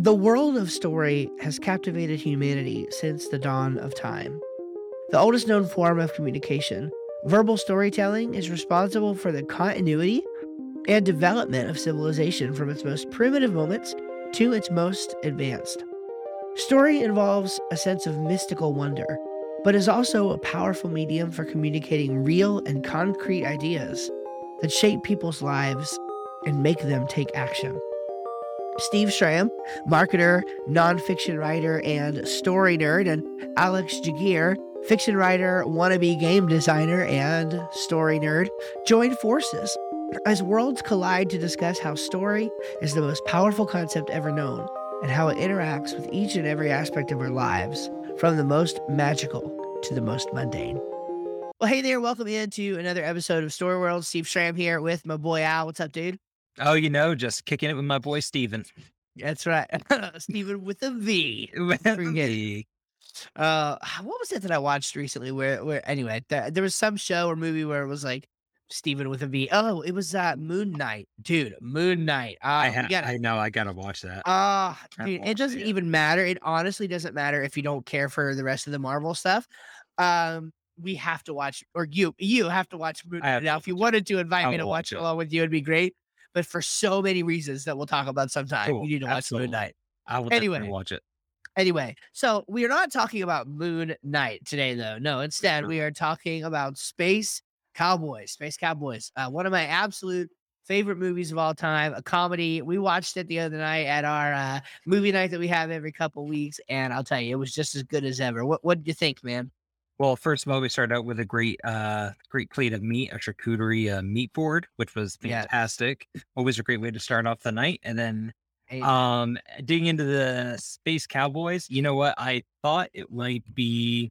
The world of story has captivated humanity since the dawn of time. The oldest known form of communication, verbal storytelling is responsible for the continuity and development of civilization from its most primitive moments to its most advanced. Story involves a sense of mystical wonder, but is also a powerful medium for communicating real and concrete ideas that shape people's lives and make them take action. Steve Schramm, marketer, nonfiction writer, and story nerd, and Alex Jageer, fiction writer, wannabe game designer, and story nerd, join forces as worlds collide to discuss how story is the most powerful concept ever known and how it interacts with each and every aspect of our lives, from the most magical to the most mundane. Well, hey there, welcome into another episode of Story World. Steve Schramm here with my boy Al. What's up, dude? Oh, you know, just kicking it with my boy Steven. That's right. Steven with a V. With Forget it. Uh, what was it that I watched recently? Where, where anyway, th- there was some show or movie where it was like Steven with a V. Oh, it was uh Moon Knight, dude. Moon Knight. Uh, I, ha- gotta- I know, I gotta watch that. Ah, I dude, it doesn't it. even matter. It honestly doesn't matter if you don't care for the rest of the Marvel stuff. Um, we have to watch, or you you have to watch Moon Knight. Now, if you wanted to invite I me to watch watch it. along with you, it'd be great. But for so many reasons that we'll talk about sometime, Cool, you need to watch absolutely. Moon Knight. I will anyway. definitely watch it. Anyway, so we are not talking about Moon Knight today, though. No, instead, we are talking about Space Cowboys. Space Cowboys, uh, one of my absolute favorite movies of all time, a comedy. We watched it the other night at our uh, movie night that we have every couple weeks, and I'll tell you, it was just as good as ever. What What did you think, man? Well, first of all, we started out with a great, uh, great plate of meat, a charcuterie uh, meat board, which was Yeah. fantastic. Always a great way to start off the night. And then, Hey, um, digging into the Space Cowboys, you know what? I thought it might be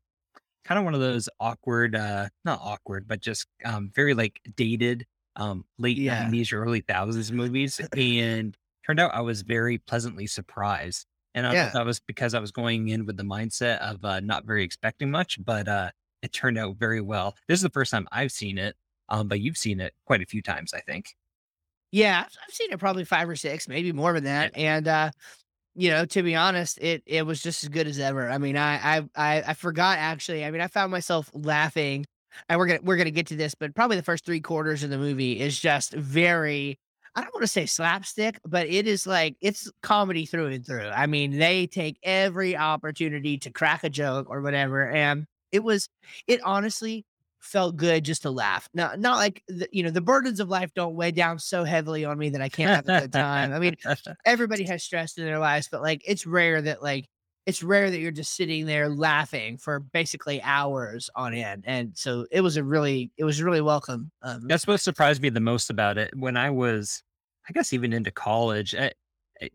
kind of one of those awkward, uh, not awkward, but just um, very like dated, um, late Yeah. 90s or early thousands movies. And turned out I was very pleasantly surprised. And I Yeah. that was because I was going in with the mindset of uh, not very expecting much, but uh, it turned out very well. This is the first time I've seen it, um, but you've seen it quite a few times, I think. Yeah, I've seen it probably five or six, maybe more than that. And uh, you know, to be honest, it it was just as good as ever. I mean, I I I, I forgot actually. I mean, I found myself laughing. And we're gonna we're gonna get to this, but probably the first three quarters of the movie is just very. I don't want to say slapstick, but it is like it's comedy through and through. I mean, they take every opportunity to crack a joke or whatever, and it was it honestly felt good just to laugh. Not not like the, you know the burdens of life don't weigh down so heavily on me that I can't have a good time. I mean, everybody has stress in their lives, but like it's rare that like it's rare that you're just sitting there laughing for basically hours on end. And so it was a really it was really welcome. Um, That's what surprised me the most about it. When I was, I guess, even into college, I, I,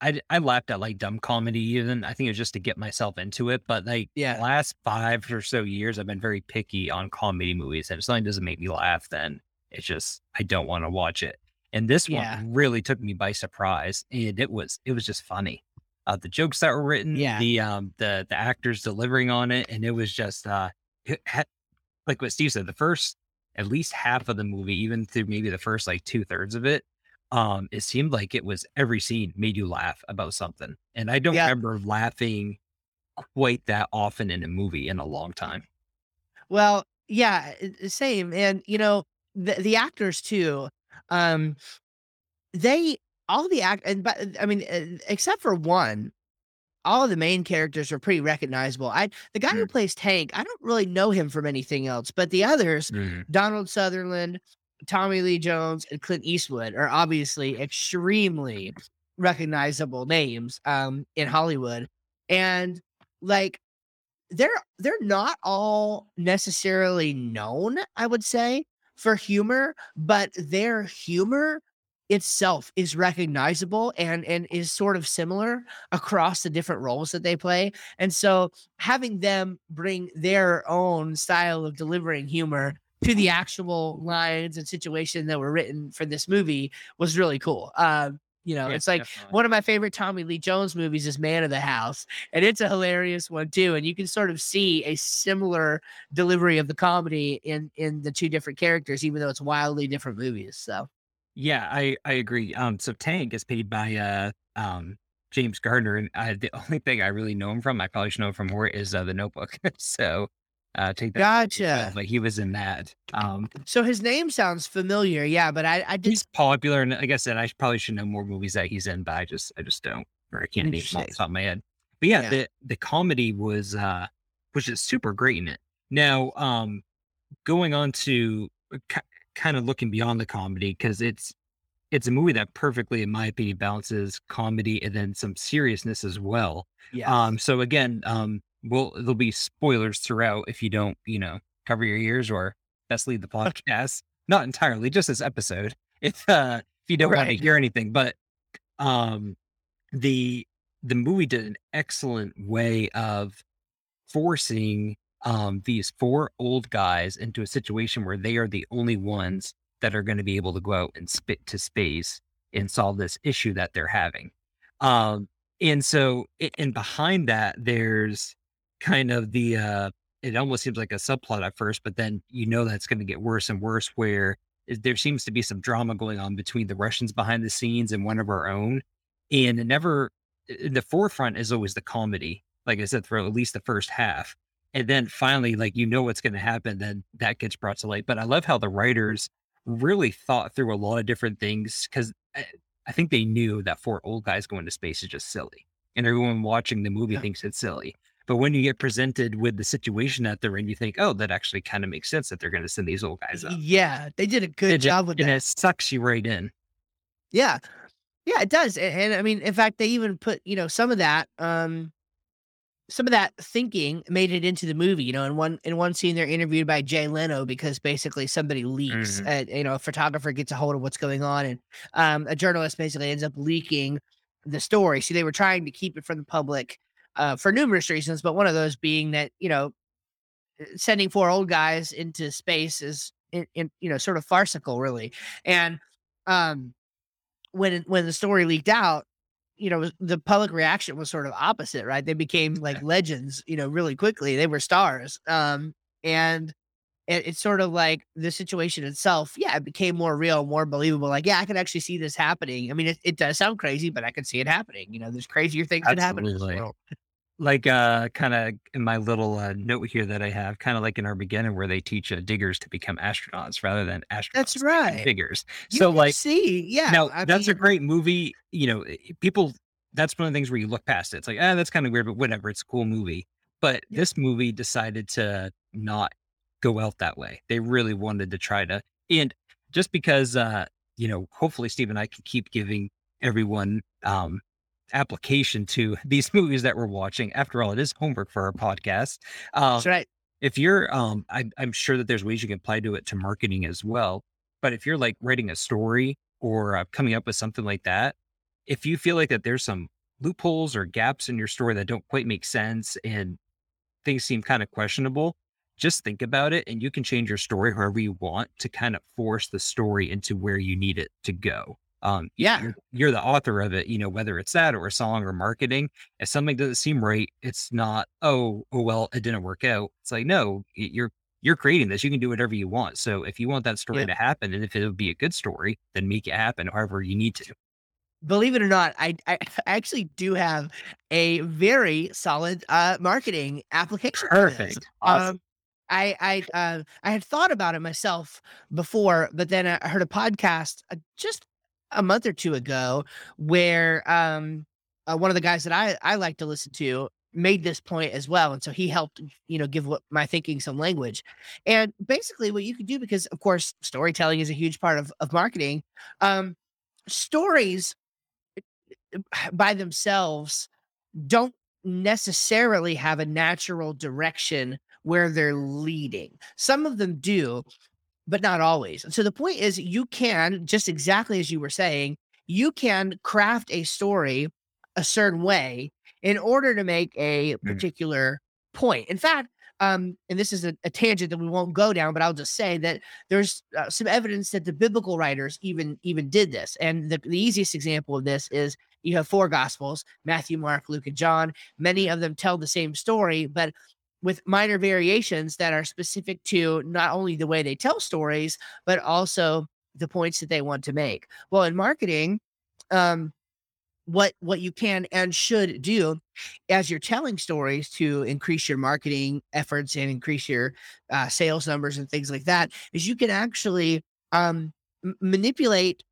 I, I laughed at like dumb comedy. Even I think it was just to get myself into it. But like Yeah. the last five or so years, I've been very picky on comedy movies, and if something doesn't make me laugh, then it's just I don't want to watch it. And this Yeah. one really took me by surprise, and it was it was just funny. Uh, the jokes that were written, Yeah. the um the the actors delivering on it, and it was just uh it had, like what Steve said, the first at least half of the movie, even through maybe the first like two thirds of it, um, it seemed like it was every scene made you laugh about something. And I don't Yeah. remember laughing quite that often in a movie in a long time. Well, yeah, same. And you know, the the actors too. Um, they all the act and but I mean, except for one, all of the main characters are pretty recognizable. I the guy who plays Tank, I don't really know him from anything else, but the others, Donald Sutherland, Tommy Lee Jones, and Clint Eastwood are obviously extremely recognizable names um in Hollywood. And like they're they're not all necessarily known, I would say, for humor, but their humor itself is recognizable and and is sort of similar across the different roles that they play. And so having them bring their own style of delivering humor to the actual lines and situation that were written for this movie was really cool. Um, you know, Yeah, it's like definitely. one of my favorite Tommy Lee Jones movies is Man of the House, and it's a hilarious one too. And you can sort of see a similar delivery of the comedy in in the two different characters, even though it's wildly different movies. So Yeah, I I agree. Um, so Tank is paid by uh um James Garner, and I, the only thing I really know him from, I probably should know him from more, is uh, the Notebook. so uh, take that. Gotcha. But he was in that. Um, So his name sounds familiar, yeah, but I I he's just popular, and like I said, I probably should know more movies that he's in, but I just I just don't, or I can't name off the top of my head. But yeah, Yeah. the the comedy was uh was just super great in it. Now, um, going on to ki kind of looking beyond the comedy because it's it's a movie that perfectly, in my opinion, balances comedy and then some seriousness as well. yeah. Um, so again, um, well, there'll be spoilers throughout if you don't, you know, cover your ears or best leave the podcast. Not entirely, just this episode. If uh if you don't want to hear anything, but um the the movie did an excellent way of forcing um these four old guys into a situation where they are the only ones that are going to be able to go out and spit to space and solve this issue that they're having. Um and so a- and behind that there's kind of the uh it almost seems like a subplot at first, but then you know that's going to get worse and worse Where there seems to be some drama going on between the Russians behind the scenes and one of our own. And it never the forefront is always the comedy, like I said, for at least the first half. And then finally, like you know what's going to happen, then that gets brought to light. But I love how the writers really thought through a lot of different things because I, I think they knew that four old guys going to space is just silly, and everyone watching the movie thinks it's silly. But when you get presented with the situation that they're in, you think, oh, that actually kind of makes sense that they're going to send these old guys up. yeah, they did a good job with it. and that. it sucks you right in. Yeah. Yeah, it does. And, and I mean, in fact, they even put, you know, some of that, um, some of that thinking made it into the movie. You know, in one in one scene, they're interviewed by Jay Leno because basically somebody leaks. Mhm. And, you know, a photographer gets a hold of what's going on, and um, a journalist basically ends up leaking the story. So they were trying to keep it from the public uh, for numerous reasons, but one of those being that you know, sending four old guys into space is, in, in you know, sort of farcical, really, and um when when the story leaked out, you know, the public reaction was sort of opposite, right? They became like legends, you know, really quickly. They were stars. Um, and it, it's sort of like the situation itself, yeah, it became more real, more believable. Like, yeah, I can actually see this happening. I mean, it, it does sound crazy, but I can see it happening. You know, there's crazier things that happen in this world. Like uh kind of in my little uh, note here that I have, kind of like in Armageddon where they teach uh, diggers to become astronauts rather than astronauts That's right. diggers. You so like see, yeah. now I that's a great movie. You know, people that's one of the things where you look past it. It's like, ah, that's kind of weird, but whatever. It's a cool movie. But Yeah. this movie decided to not go out that way. They really wanted to try to, and just because, uh, you know, hopefully Steve and I can keep giving everyone um, application to these movies that we're watching. After all, it is homework for our podcast. Um, that's right. if you're um I, i'm sure that there's ways you can apply to it to marketing as well but if you're like writing a story or uh, coming up with something like that if you feel like that there's some loopholes or gaps in your story that don't quite make sense and things seem kind of questionable just think about it and you can change your story however you want to kind of force the story into where you need it to go um Yeah. you're, you're the author of it you know whether it's that or a song or marketing if something doesn't seem right it's not oh oh well it didn't work out it's like no you're you're creating this you can do whatever you want so if you want that story Yeah. to happen and if it would be a good story then make it happen however you need to believe it or not, I, I actually do have a very solid uh, marketing application. perfect awesome Um, I I uh, I had thought about it myself before, but then I heard a podcast uh, just a month or two ago where um uh, one of the guys that I I like to listen to made this point as well, and so he helped you know give what my thinking some language, and basically what you could do because of course storytelling is a huge part of of marketing. Um, stories by themselves don't necessarily have a natural direction where they're leading. Some of them do, but not always. And so the point is, you can, just exactly as you were saying, you can craft a story a certain way in order to make a Mhm. particular point. In fact, um, and this is a, a tangent that we won't go down, but I'll just say that there's uh, some evidence that the biblical writers even even did this. And the, the easiest example of this is you have four gospels Matthew, Mark, Luke, and John. Many of them tell the same story, but with minor variations that are specific to not only the way they tell stories, but also the points that they want to make. Well, in marketing, um, what what you can and should do as you're telling stories to increase your marketing efforts and increase your uh, sales numbers and things like that is you can actually um, manipulate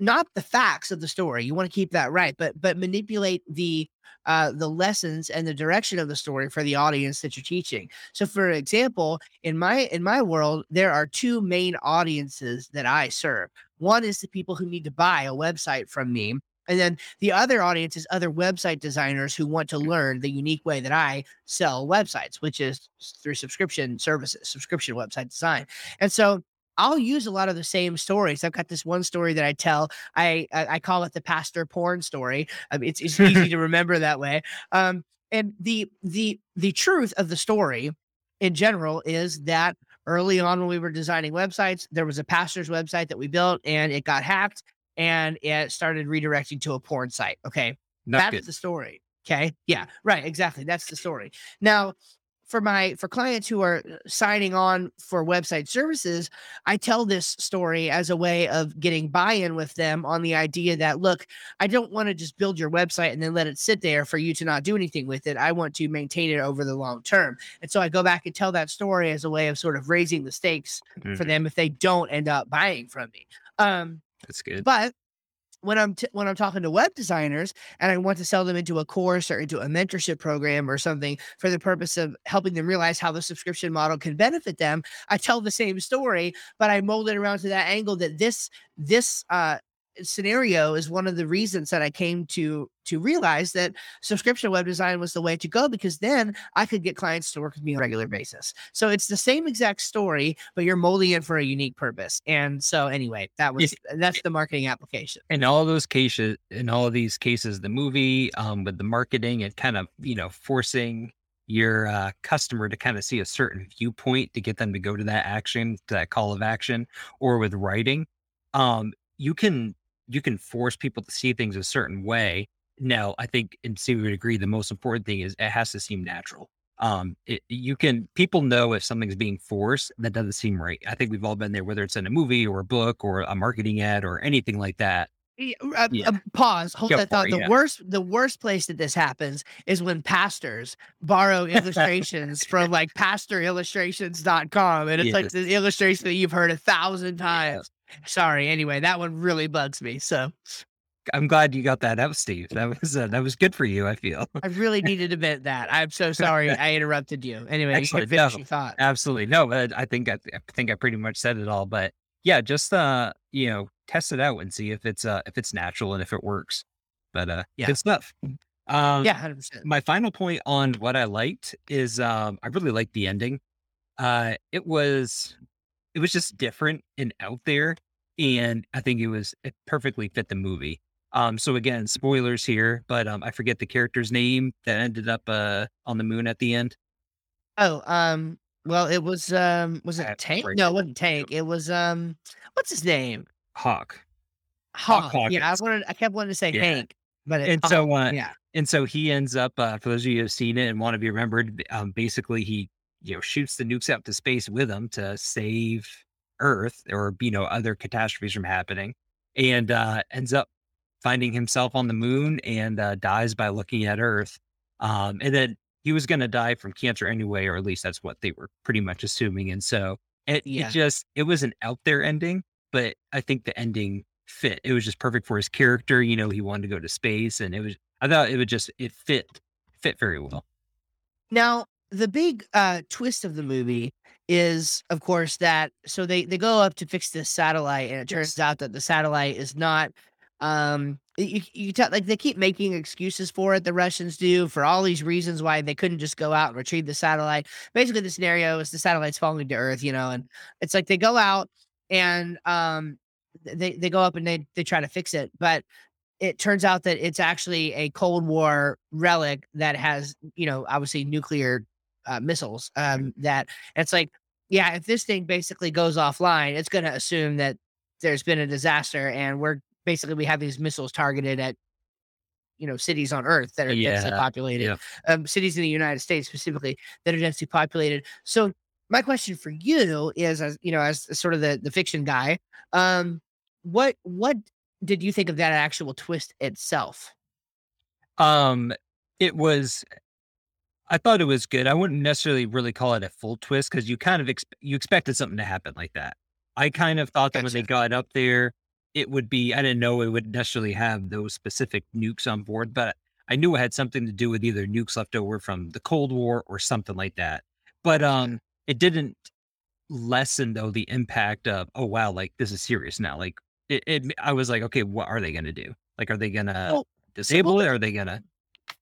not the facts of the story you want to keep that right but but manipulate the uh, the lessons and the direction of the story for the audience that you're teaching. So for example in my in my world there are two main audiences that i serve. One is the people who need to buy a website from me and then the other audience is other website designers who want to learn the unique way that I sell websites, which is through subscription services, subscription website design. And so I'll use a lot of the same stories. I've got this one story that I tell. I I, I call it the pastor porn story. Um, it's it's easy to remember that way. Um, and the the the truth of the story in general is that early on when we were designing websites, there was a pastor's website that we built and it got hacked and it started redirecting to a porn site. Okay. Not That's good. the story. Okay. Yeah. Right. Exactly. That's the story. Now, for my for clients who are uh, signing on for website services, I tell this story as a way of getting buy-in with them on the idea that look, I don't want to just build your website and then let it sit there for you to not do anything with it. I want to maintain it over the long term. And so I go back and tell that story as a way of sort of raising the stakes for Mhm. them if they don't end up buying from me. Um That's good. but when I'm t- when I'm talking to web designers and I want to sell them into a course or into a mentorship program or something for the purpose of helping them realize how the subscription model can benefit them, I tell the same story, but I mold it around to that angle that this this uh scenario is one of the reasons that I came to to realize that subscription web design was the way to go because then I could get clients to work with me on a regular basis. So it's the same exact story, but you're molding it for a unique purpose. And so anyway, that was that's the marketing application. in all those cases in all of these cases the movie um with the marketing and kind of you know forcing your uh, customer to kind of see a certain viewpoint to get them to go to that action to that call of action or with writing um you can you can force people to see things a certain way now i think and Steve would agree the most important thing is it has to seem natural um it, you can people know if something's being forced that doesn't seem right i think we've all been there whether it's in a movie or a book or a marketing ad or anything like that uh, Yeah. uh, pause. Hold that thought. it, The yeah. worst, the worst place that this happens is when pastors borrow illustrations from like pastorillustrations.com. And it's like Yes. the illustration that you've heard a thousand times. Sorry. Anyway, that one really bugs me. So I'm glad you got that out, Steve. That was uh, that was good for you. I feel I really needed to admit that. I'm so sorry I interrupted you. Anyway, you can No. absolutely no. But I think I, I think I pretty much said it all. But yeah, just uh, you know, test it out and see if it's uh if it's natural and if it works. But uh, Yeah. good stuff. Um, Yeah, 100%. my final point on what I liked is um, I really liked the ending. Uh, it was it was just different and out there, and I think it was it perfectly fit the movie. Um, so again, spoilers here, but um, I forget the character's name that ended up uh on the moon at the end. Oh, um, well, it was, um, was it Tank? right. No, it wasn't Tank. It was, um, what's his name? Hawk. Hawk. Hawk Yeah, I wanted, I kept wanting to say Yeah. Hank, but it's And so uh, yeah. and so he ends up uh, for those of you who've seen it and want to be remembered, um, basically he you know shoots the nukes out to space with them to save Earth or you know other catastrophes from happening, and uh, ends up finding himself on the moon and uh, dies by looking at Earth. Um, and then he was going to die from cancer anyway, or at least that's what they were pretty much assuming. And so it, Yeah. it just it was an out there ending, but I think the ending fit. It was just perfect for his character. You know, he wanted to go to space, and it was I thought it would just it fit fit very well. Now, the big uh twist of the movie is of course that so they they go up to fix this satellite and it turns out that the satellite is not um you, you tell like they keep making excuses for it the russians do for all these reasons why they couldn't just go out and retrieve the satellite. Basically the scenario is the satellite's falling to earth you know and it's like they go out and um they they go up and they they try to fix it but it turns out that it's actually a cold war relic that has you know obviously nuclear uh, missiles um that it's like yeah if this thing basically goes offline it's going to assume that there's been a disaster and we're basically we have these missiles targeted at you know cities on earth that are densely populated yeah. um, cities in the united states specifically that are densely populated so my question for you is as you know as sort of the the fiction guy um what what did you think of that actual twist itself Um, it was. I thought it was good. I wouldn't necessarily really call it a full twist because you kind of ex- you expected something to happen like that. I kind of thought that when they got up there, it would be. I didn't know it would necessarily have those specific nukes on board, but I knew it had something to do with either nukes left over from the Cold War or something like that. But um, it didn't lessen though the impact of oh wow, like this is serious now. Like it, it I was like, okay, what are they gonna do? Like, are they gonna Well, so what disable it? Are they gonna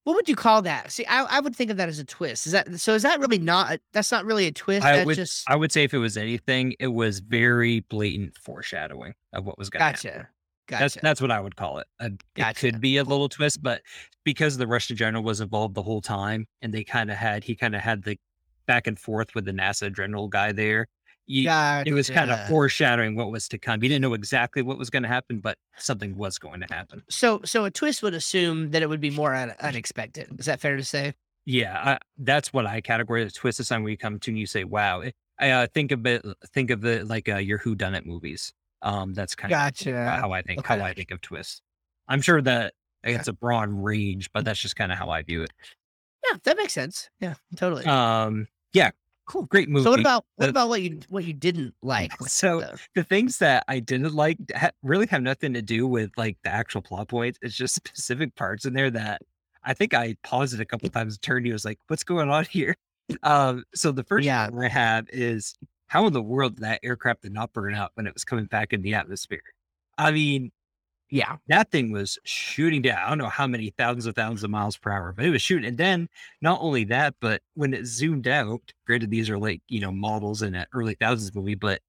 what would you call that? See, I I would think of that as a twist. Is that so? Is that really not? A, that's not really a twist. I would just I would say if it was anything, it was very blatant foreshadowing of what was gonna happen. gotcha, That's that's what I would call it. Uh, it could be a little twist, but because the Russian general was involved the whole time, and they kind of had he kind of had the back and forth with the NASA general guy there. You, it was kind of foreshadowing what was to come. You didn't know exactly what was going to happen, but something was going to happen. So so a twist would assume that it would be more un, unexpected. Is that fair to say? Yeah, I, that's what I categorize as twist. Is time where you come to and you say, "Wow." It, I uh, think of it, think of it like uh, your Who Done It movies. Um, that's kind of Gotcha. how I think how I think of twists. I'm sure that it's a broad range, but that's just kind of how I view it. Yeah, that makes sense. Yeah, totally. Um, yeah, Cool. great movie. So what about what The- about what you what you didn't like? so though? the things that I didn't like ha- really have nothing to do with like the actual plot points. It's just specific parts in there that I think I paused it a couple times and turned to you. Was like, "What's going on here?" Um, so the first Yeah. one I have is how in the world did that aircraft did not burn up when it was coming back in the atmosphere? I mean, Yeah. that thing was shooting down. I don't know how many thousands of thousands of miles per hour, but it was shooting. And then not only that, but when it zoomed out, granted these are like, you know, models in an early thousands movie, but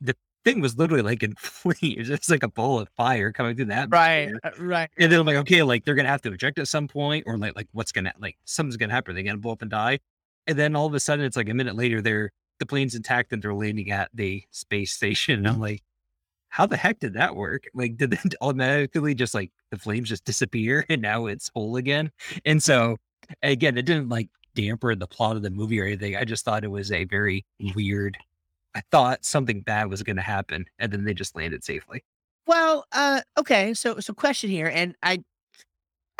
the thing was literally like in flames. It's like a ball of fire coming through that. Right. uh, Right. And then I'm like, okay, like they're gonna have to eject at some point, or like like what's gonna like something's gonna happen. They're they gonna blow up and die? And then all of a sudden it's like a minute later, they're the plane's intact and they're landing at the space station. And I'm like, how the heck did that work? Like, did it automatically just like the flames just disappear and now it's whole again? And so again, it didn't like damper the plot of the movie or anything. I just thought it was a very weird. I thought something bad was going to happen, and then they just landed safely. Well, uh, okay. So so question here, and I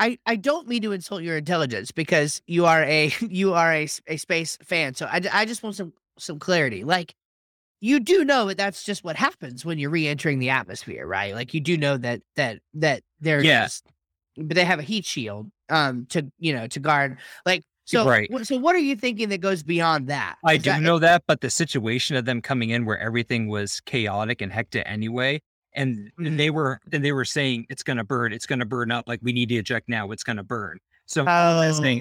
I I don't mean to insult your intelligence because you are a you are a, a space fan. So I, I just want some some clarity. Like you do know that that's just what happens when you're re-entering the atmosphere, right? Like you do know that that that there's Yeah. just- but they have a heat shield um to you know to guard like so Right. wh- so what are you thinking that goes beyond that? I do that- know that, but the situation of them coming in where everything was chaotic and hectic anyway, and Mhm. they were and they were saying it's going to burn, it's going to burn up. Like we need to eject now, it's going to burn. So Oh,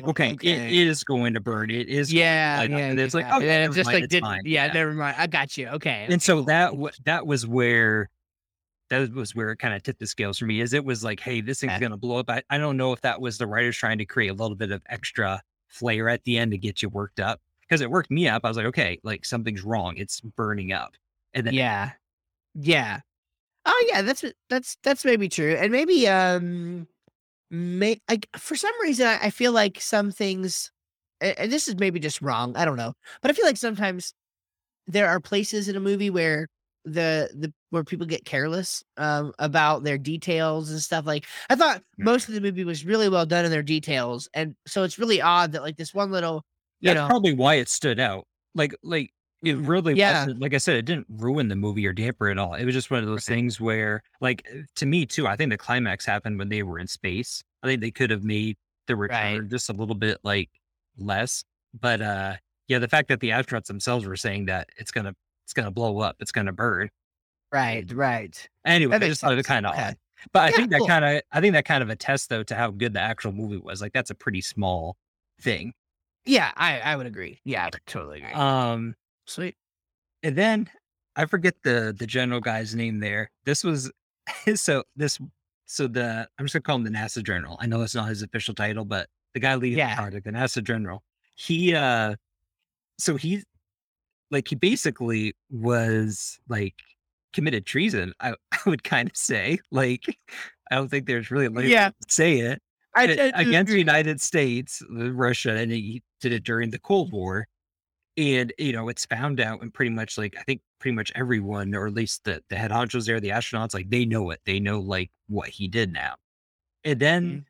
okay, okay. it is going to burn. It is Yeah, yeah, and it's like, oh, yeah, just mind, like didn't. Yeah, Yeah. never mind. I got you. Okay. And okay, so cool, that wa- that was where that was where it kind of tipped the scales for me. Is it was like, hey, this thing's going to blow up. I, I don't know if that was the writers trying to create a little bit of extra flair at the end to get you worked up because it worked me up. I was like, okay, like something's wrong. It's burning up, and then Yeah. Yeah. Oh yeah, that's that's that's maybe true. And maybe um may like for some reason I, I feel like some things and, this is maybe just wrong, I don't know. But I feel like sometimes there are places in a movie where the the where people get careless um about their details and stuff like I thought Mm. most of the movie was really well done in their details and so it's really odd that like this one little you that's know probably why it stood out. Like, like it really Yeah. wasn't. Like I said, it didn't ruin the movie or damper at all. It was just one of those Right. things where, like, uh, to me too. I think the climax happened when they were in space. I think they could have made the return Right. just a little bit like less. But uh yeah, the fact that the astronauts themselves were saying that it's gonna it's gonna blow up, it's gonna burn. right, right. Anyway, That I just thought it kind of odd. But I think that cool. kind of I think that kind of attests though to how good the actual movie was. Like that's a pretty small thing. Yeah, I I would agree. Yeah, I totally agree. Um Sweet. and then I forget the the general guy's name there. This was so this so the I'm just gonna call him the NASA general. I know that's not his official title, but the guy leading Yeah. the project, the NASA general, he uh so he like he basically was like committed treason, I, I would kind of say. Like I don't think there's really a way Yeah. to say it. I, it- I against the. United States, uh, Russia, and he did it during the Cold War. And you know, it's found out, and pretty much like I think pretty much everyone, or at least the the head honchos there, the astronauts, like they know it. They know like what he did now. And then Mhm.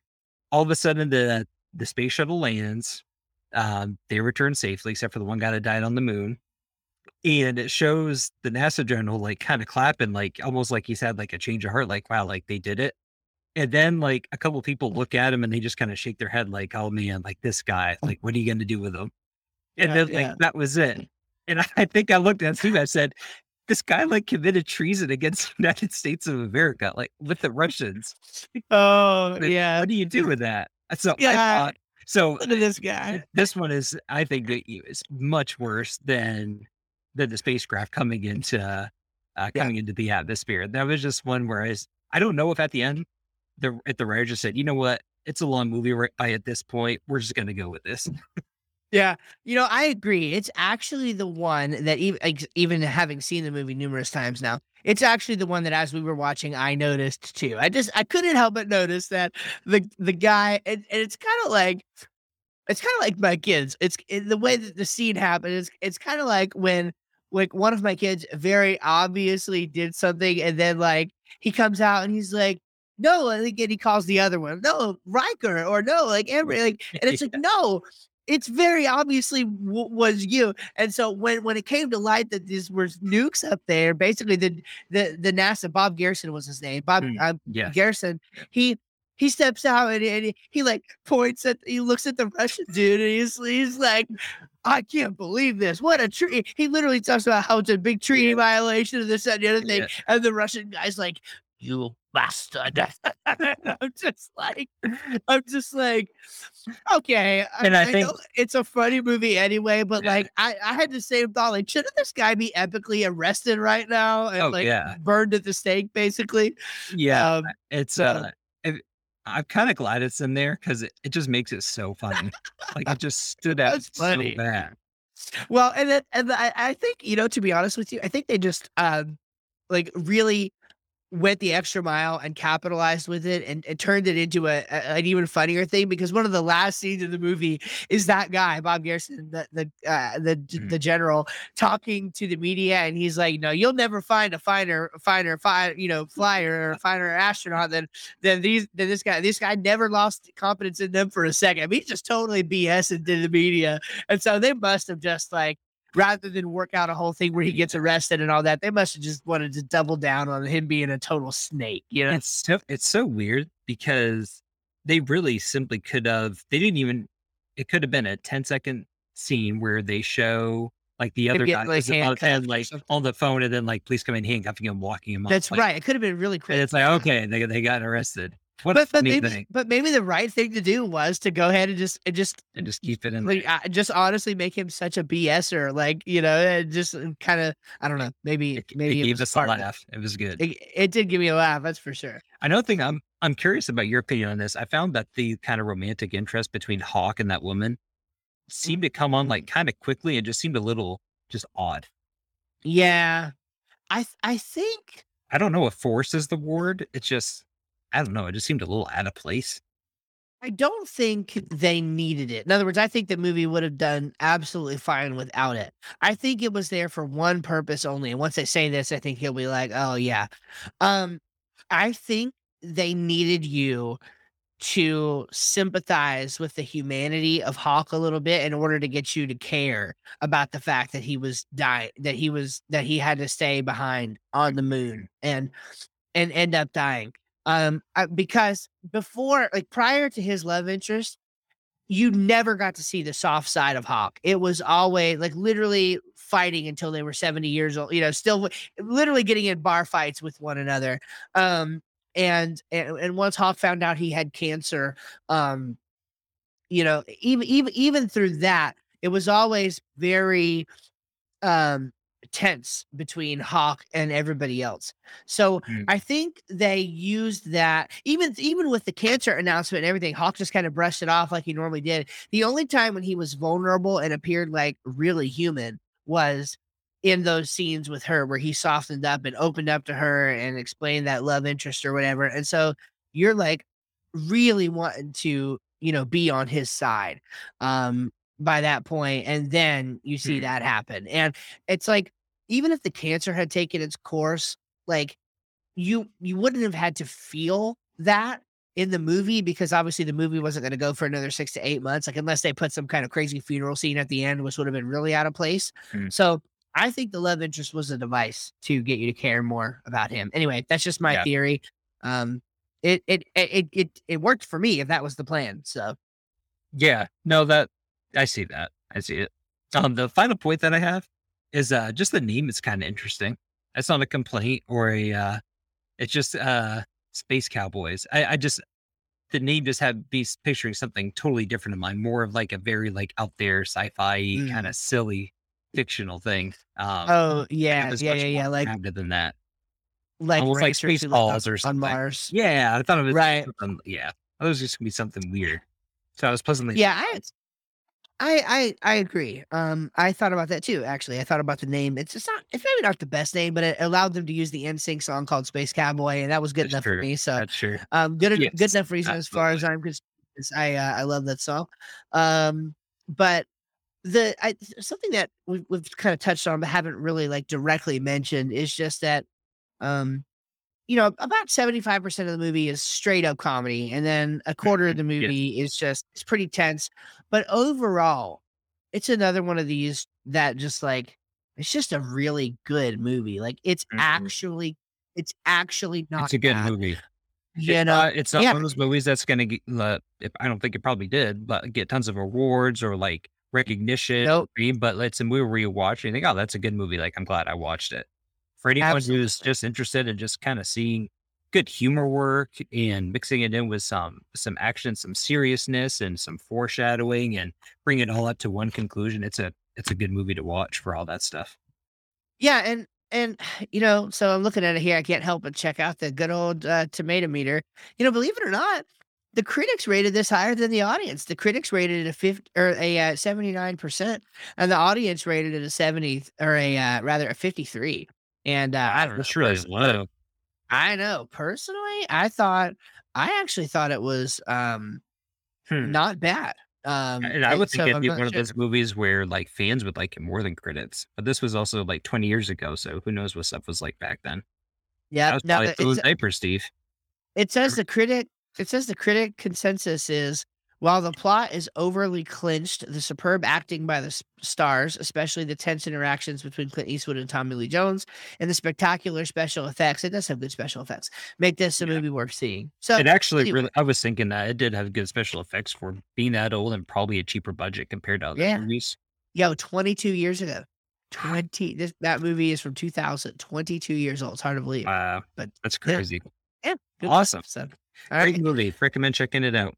all of a sudden the the space shuttle lands. Um, they return safely, except for the one guy that died on the moon. And it shows the NASA general like kind of clapping, like almost like he's had like a change of heart, like wow, like they did it. And then like a couple people look at him and they just kind of shake their head, like, oh man, like this guy, like what are you gonna do with him? And Yeah, then yeah. like that was it. And I, I think I looked at Steve, I said, this guy like committed treason against the United States of America, like with the Russians. Oh But yeah. What do you do with that? So I Yeah. thought so Look at this guy. this one is I think that is much worse than than the spacecraft coming into uh Yeah. coming into the atmosphere. That was just one where I, I don't know if at the end the at the writer just said, you know what, it's a long movie right by at this point. We're just gonna go with this. Yeah, you know, I agree. It's actually the one that even like, even having seen the movie numerous times now, it's actually the one that as we were watching, I noticed too. I just I couldn't help but notice that the the guy, and, and it's kind of like it's kind of like my kids. It's it, the way that the scene happened. It's it's kind of like when like one of my kids very obviously did something, and then like he comes out and he's like. No, and he calls the other one. No, Riker, or no, like Emery, like, and it's like, no, it's very obviously w- was you. And so when when it came to light that these were nukes up there, basically the the the NASA Bob Garrison was his name, Bob Mm, uh, yeah. Garrison. He he steps out and, and he, he like points at he looks at the Russian dude and he's he's like. I can't believe this. What a tree. He literally talks about how it's a big tree violation and this, that, and the other thing. Yeah. And the Russian guy's like, you bastard. I'm just like, I'm just like, okay. And I think- know it's a funny movie anyway, but like, I, I had the same thought. Like, shouldn't this guy be epically arrested right now and Oh, like yeah. burned at the stake, basically? Yeah. Um, It's uh it, I'm kind of glad it's in there because it, it just makes it so funny. like it just stood out so bad. Well, and then, and I, I think, you know, to be honest with you, I think they just, um, like really went the extra mile and capitalized with it and, and turned it into a, a- an even funnier thing because one of the last scenes of the movie is that guy Bob Garrison the the uh, the, Mhm. the general talking to the media and he's like no you'll never find a finer finer fi- you know flyer or a finer astronaut than than these than this guy this guy never lost confidence in them for a second I mean, he just totally BS into the media and so they must have just like rather than work out a whole thing where he gets arrested and all that, they must have just wanted to double down on him being a total snake. You know? It's so it's so weird because they really simply could have they didn't even it could have been a 10 second scene where they show like the other guy like, on, and like on the phone and then like police come in handcuffing him, walking him off. That's like, right. It could have been really And quick. it's like, okay, they they got arrested. What But, but maybe, thing. but maybe the right thing to do was to go ahead and just, and just, And just keep it in like, uh, just honestly make him such a BSer, like you know, and just kind of, I don't know, maybe, it, maybe it it gave was us a part of it. laugh. It was good. It, it did give me a laugh, that's for sure. Another thing I'm I'm curious about your opinion on this. I found that the kind of romantic interest between Hawk and that woman seemed to come on like kind of quickly and just seemed a little just odd. Yeah, I, I think I don't know if force is the word. It's just I don't know. It just seemed a little out of place. I don't think they needed it. In other words, I think the movie would have done absolutely fine without it. I think it was there for one purpose only. And once I say this, I think he'll be like, "Oh yeah." Um, I think they needed you to sympathize with the humanity of Hawk a little bit in order to get you to care about the fact that he was dying, that he was that he had to stay behind on the moon and and end up dying um I, because before like prior to his love interest you never got to see the soft side of hawk. It was always like literally fighting until they were 70 years old you know still literally getting in bar fights with one another um and and, and once hawk found out he had cancer um you know even even even through that it was always very um tense between hawk and everybody else so Mm. I think they used that even even with the cancer announcement and everything. Hawk just kind of brushed it off like he normally did. The only time when he was vulnerable and appeared like really human was in those scenes with her where he softened up and opened up to her and explained that love interest or whatever. And so you're like really wanting to, you know, be on his side um by that point and then you see Mhm. that happen. And it's like even if the cancer had taken its course, like you you wouldn't have had to feel that in the movie because obviously the movie wasn't going to go for another six to eight months, like unless they put some kind of crazy funeral scene at the end, which would have been really out of place. Mm. So I think the love interest was a device to get you to care more about him. Anyway, that's just my Yeah. theory. Um, it it it it it worked for me if that was the plan. So Yeah, no, that I see that. I see it. Um, the final point that I have is uh just the name is kind of interesting. That's not a complaint or a uh it's just uh space cowboys. I, I just the name just had be picturing something totally different in mind, more of like a very like out there sci-fi kind Mm. of silly fictional thing. Um oh it yeah yeah yeah yeah like than that. like Almost like live on- or on. Mars. Yeah, I thought it was Right. yeah. I was just gonna be something weird. So I was pleasantly Yeah, I, I, I, I agree. Um, I thought about that too. Actually, I thought about the name. It's just not. It's maybe not the best name, but it allowed them to use the NSYNC song called Space Cowboy, and that was good That's enough for me. So, That's true. um, good, en- good enough reason as far as I'm concerned. I, uh, I love that song. Um, but the I, something that we've, we've kind of touched on, but haven't really like directly mentioned is just that, um, you know, about 75% of the movie is straight up comedy. And then a quarter of the Yes. movie is just, it's pretty tense. But overall, it's another one of these that just like, it's just a really good movie. Like it's Mhm. actually, it's actually not It's a good bad. movie. You It's know, not, it's not yeah. one of those movies that's gonna get. Uh, if, I don't think it probably did, but get tons of awards or like recognition. Nope. But it's a movie where you watch and you think, oh, that's a good movie. Like I'm glad I watched it. For anyone who's just interested in just kind of seeing good humor work and mixing it in with some some action, some seriousness, and some foreshadowing, and bring it all up to one conclusion, it's a it's a good movie to watch for all that stuff. Yeah, and and you know, so I'm looking at it here. I can't help but check out the good old uh, tomato meter. You know, believe it or not, the critics rated this higher than the audience. The critics rated it a 50 or a uh, 79%, and the audience rated it a 70 or a uh, rather a 53. And uh, I don't know. Really low. I know. Personally, I thought I actually thought it was um Hmm. not bad. Um And I would think so it'd be one of those movies where like fans would like it more than critics. But this was also like 20 years ago, so who knows what stuff was like back then. That Yeah, was no, probably it- still in it's diapers, Steve. It says the critic it says the critic consensus is while the plot is overly clinched, the superb acting by the stars, especially the tense interactions between Clint Eastwood and Tommy Lee Jones, and the spectacular special effects, it does have good special effects, make this a Yeah. movie worth seeing. So It actually anyway. really I was thinking that it did have good special effects for being that old and probably a cheaper budget compared to other Yeah. movies. yo, 22 years ago. 20 this that movie is from 2000, 22 years old. It's hard to believe. Wow, But that's crazy. yeah, good awesome. So all right, Great movie. Recommend checking it out.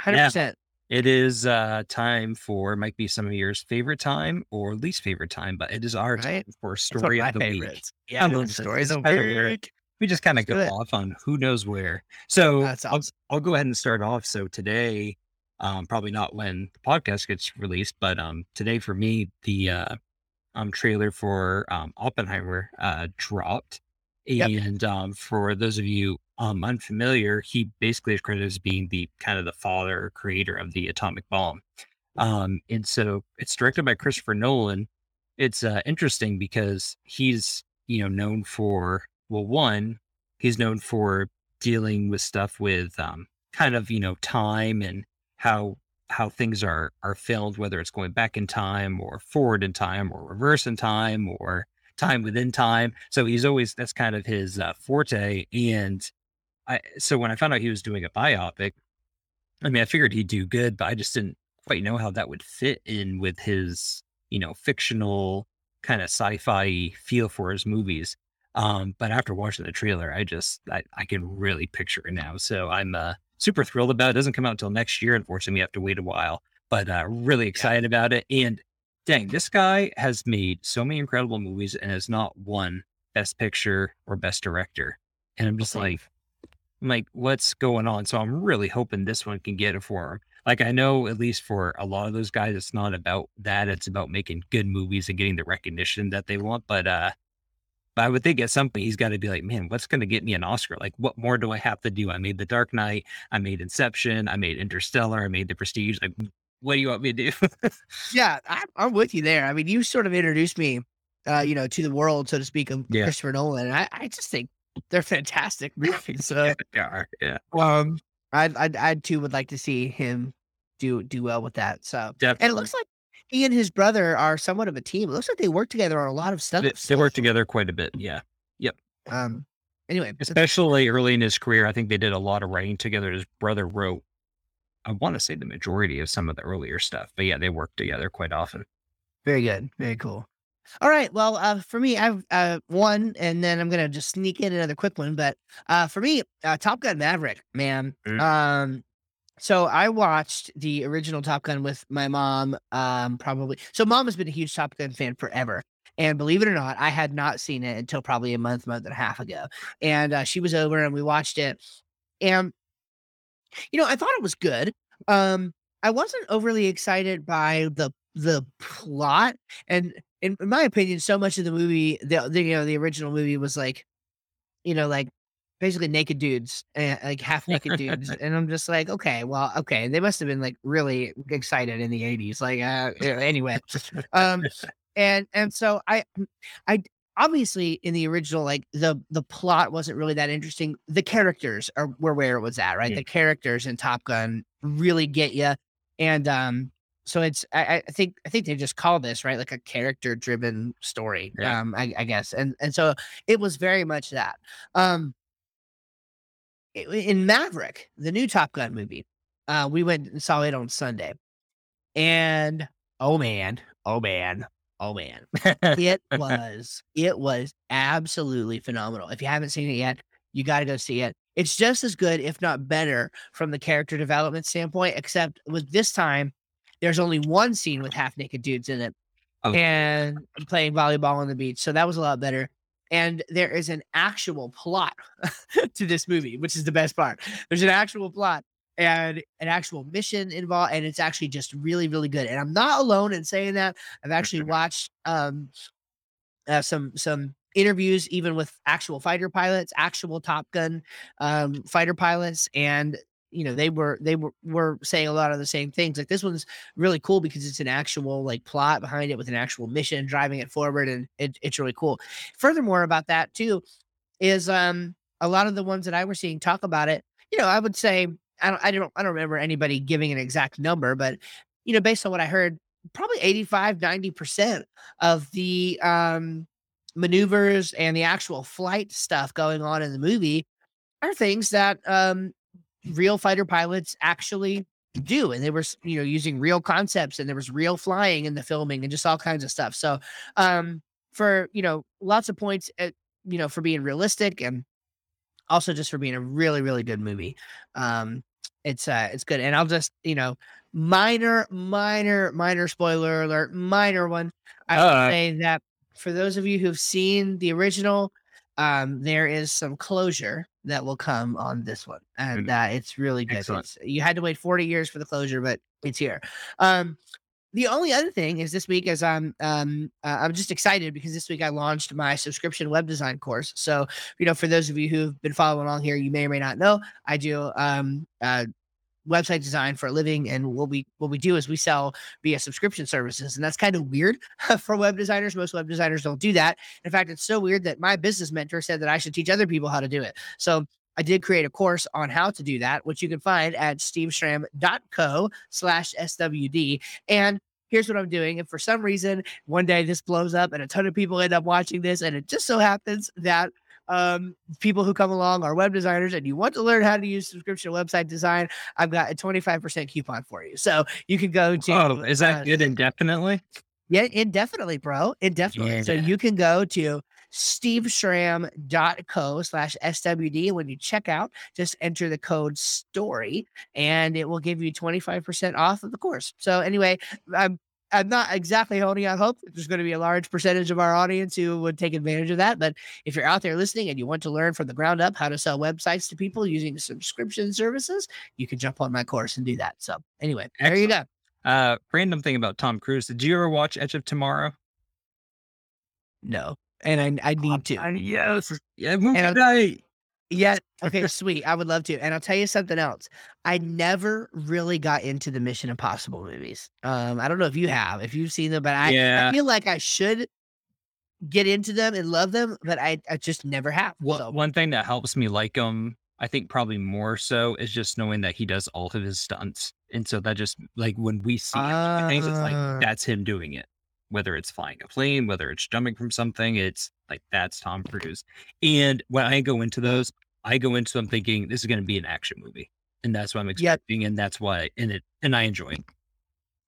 100%. It is uh time for might be some of yours favorite time or least favorite time, but it is our time for It's one of story of the week. favorites. Yeah, I love stories of is kind of where week. we just kind of go off on who knows where. So That's I'll. I'll go ahead and start off. So today, um, probably not when the podcast gets released, but um, today for me, the uh, um trailer for um Oppenheimer uh dropped, Yep. and um for those of you um unfamiliar, he basically is credited as being the kind of the father or creator of the atomic bomb. Um, and so it's directed by Christopher Nolan. It's uh, interesting because he's you know known for well, one, he's known for dealing with stuff with um, kind of you know time and how how things are are filmed, whether it's going back in time or forward in time or reverse in time or time within time. So he's always that's kind of his uh, forte. And I so when I found out he was doing a biopic, I mean I figured he'd do good, but I just didn't quite know how that would fit in with his you know fictional kind of sci-fi feel for his movies. Um, but after watching the trailer, I just I, I can really picture it now. So I'm uh, super thrilled about it. It doesn't come out until next year. Unfortunately, we have to wait a while, but uh, really excited about it. And dang, this guy has made so many incredible movies and has not won Best Picture or Best Director. And I'm just like, I'm like, what's going on? So I'm really hoping this one can get it for him. Like I know, at least for a lot of those guys, it's not about that. It's about making good movies and getting the recognition that they want. But uh, but I would think at some point he's got to be like, man, what's going to get me an Oscar? Like, what more do I have to do? I made The Dark Knight, I made Inception, I made Interstellar, I made The Prestige. Like, what do you want me to do? Yeah, I'm, I'm with you there. I mean, you sort of introduced me, uh, you know, to the world, so to speak, of Yeah. Christopher Nolan. And I, I just think they're fantastic movies. So, yeah, yeah. um, I I I too would like to see him do do well with that. So Definitely. and it looks like he and his brother are somewhat of a team. It looks like they work together on a lot of stuff. They, they work together quite a bit. Yeah. Yep. Um. Anyway, Especially early in his career, I think they did a lot of writing together. His brother wrote, I want to say the majority of some of the earlier stuff, but yeah, they work together quite often. Very good. Very cool. All right. Well, uh, for me, I've uh, one, and then I'm gonna just sneak in another quick one. But uh, for me, uh, Top Gun Maverick, man. Mm. Um, so I watched the original Top Gun with my mom. Um, probably. So mom has been a huge Top Gun fan forever. And believe it or not, I had not seen it until probably a month, month and a half ago. And uh, she was over and we watched it. And, you know, I thought it was good. Um, I wasn't overly excited by the the plot. And in, in my opinion, so much of the movie, the, the you know, the original movie was like, you know, like basically naked dudes, uh, like half naked dudes. And I'm just like, okay, well, okay. They must have been like really excited in the 80s. Like, uh, anyway. Um, and and so I I obviously in the original like the the plot wasn't really that interesting. The characters are were where it was at, right? Yeah. The characters in Top Gun really get you, and um, so it's I, I think I think they just call this right like a character driven story, Yeah. um, I, I guess, and and so it was very much that. Um, in Maverick, the new Top Gun movie, uh, we went and saw it on Sunday, and oh man, oh man, oh man, it was it was absolutely phenomenal. If you haven't seen it yet, you got to go see it. It's just as good, if not better, from the character development standpoint. Except with this time, there's only one scene with half naked dudes in it, Oh. and playing volleyball on the beach. So that was a lot better. And there is an actual plot to this movie, which is the best part. There's an actual plot and an actual mission involved, and it's actually just really, really good. And I'm not alone in saying that. I've actually watched um uh, some some interviews even with actual fighter pilots, actual Top Gun um fighter pilots, and you know they were they were were saying a lot of the same things. Like this one's really cool because it's an actual like plot behind it with an actual mission driving it forward, and it, it's really cool. Furthermore, about that too is um a lot of the ones that I were seeing talk about it. You know, I would say I don't I don't I don't remember anybody giving an exact number, but you know, based on what I heard, probably 85, 90% of the um maneuvers and the actual flight stuff going on in the movie are things that um real fighter pilots actually do and they were you know using real concepts and there was real flying in the filming and just all kinds of stuff. So um for you know lots of points at, you know for being realistic and also just for being a really really good movie. Um it's uh it's good and i'll just you know minor minor minor spoiler alert minor one i Alright. say that for those of you who've seen the original um there is some closure that will come on this one and uh, it's really good It's- you had to wait 40 years for the closure but it's here um the only other thing is this week is I'm um uh, I'm just excited because this week I launched my subscription web design course. So you know, for those of you who've been following along here, you may or may not know I do um uh website design for a living and what we what we do is we sell via subscription services and that's kind of weird for web designers. Most web designers don't do that. In fact it's so weird that my business mentor said that i should teach other people how to do it. So i did create a course on how to do that which you can find at steveschramm.co slash swd and here's what i'm doing if for some reason one day this blows up and a ton of people end up watching this and it just so happens that um, people who come along are web designers and you want to learn how to use subscription website design, I've got a 25% coupon for you. So you can go to Oh, is that uh, good indefinitely? yeah, indefinitely, bro. Indefinitely. So Yeah. you can go to steveschramm.co slash SWD. When you check out, just enter the code story and it will give you 25% off of the course. So anyway, I'm I'm not exactly holding out hope. that There's going to be a large percentage of our audience who would take advantage of that. But if you're out there listening and you want to learn from the ground up how to sell websites to people using subscription services, you can jump on my course and do that. So anyway, there you go. Uh, random thing about Tom Cruise. Did you ever watch Edge of Tomorrow? No. And I, I need to. Uh, yes. Yeah, movie And I'll- night. Yeah. Okay. sweet. I would love to. And I'll tell you something else. I never really got into the Mission Impossible movies. Um, I don't know if you have, if you've seen them, but I, I feel like I should get into them and love them, but I, I just never have. Well, So, one thing that helps me like them I think probably more so is just knowing that he does all of his stunts. And so that just like when we see him doing things, it's Ah. like that's him doing it. Whether it's flying a plane, whether it's jumping from something, it's like that's Tom Cruise. And when I go into those, I go into them thinking this is going to be an action movie, and that's what I'm Yep. expecting, and that's why and it and I enjoy it.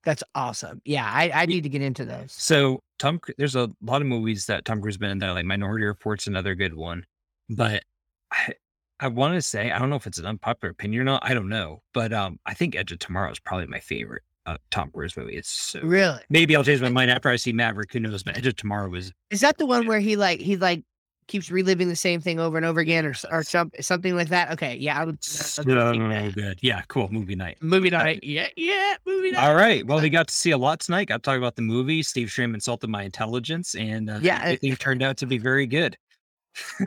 That's awesome. Yeah, I, I need to get into those. So Tom, there's a lot of movies that Tom Cruise has been in that, like Minority Report's another good one. But I, I want to say, I don't know if it's an unpopular opinion or not. I don't know, but um, I think Edge of Tomorrow is probably my favorite uh, Tom Cruise movie. It's so Really? maybe I'll change my mind after I see Maverick. Who knows? But Edge of Tomorrow was Is that the one where he like he like keeps reliving the same thing over and over again, or or some, something like that? Okay, yeah, I would. so uh, good. Yeah, cool movie night. movie night. Yeah, yeah, movie night. All right. Well, we got to see a lot tonight. Got to talk about the movie. Steve Schramm insulted my intelligence, and uh, Yeah, it- everything turned out to be very good.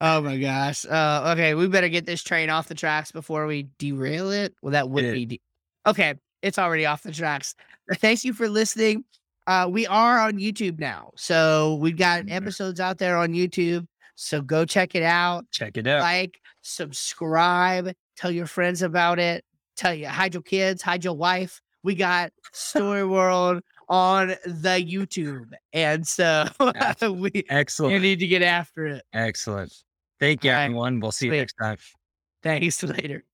Oh my gosh. Uh, okay, we better get this train off the tracks before we derail it. Well, that would It- be. De- okay, it's already off the tracks. Thank you for listening. Uh, we are on YouTube now, so we've got Mhm. episodes out there on YouTube. So go check it out. Check it out. Like, subscribe, tell your friends about it. Tell you, hide your kids, hide your wife. We got Story World on the YouTube, and so we excellent. you need to get after it. Excellent. Thank you, All right. everyone. We'll see you next time. Thanks later.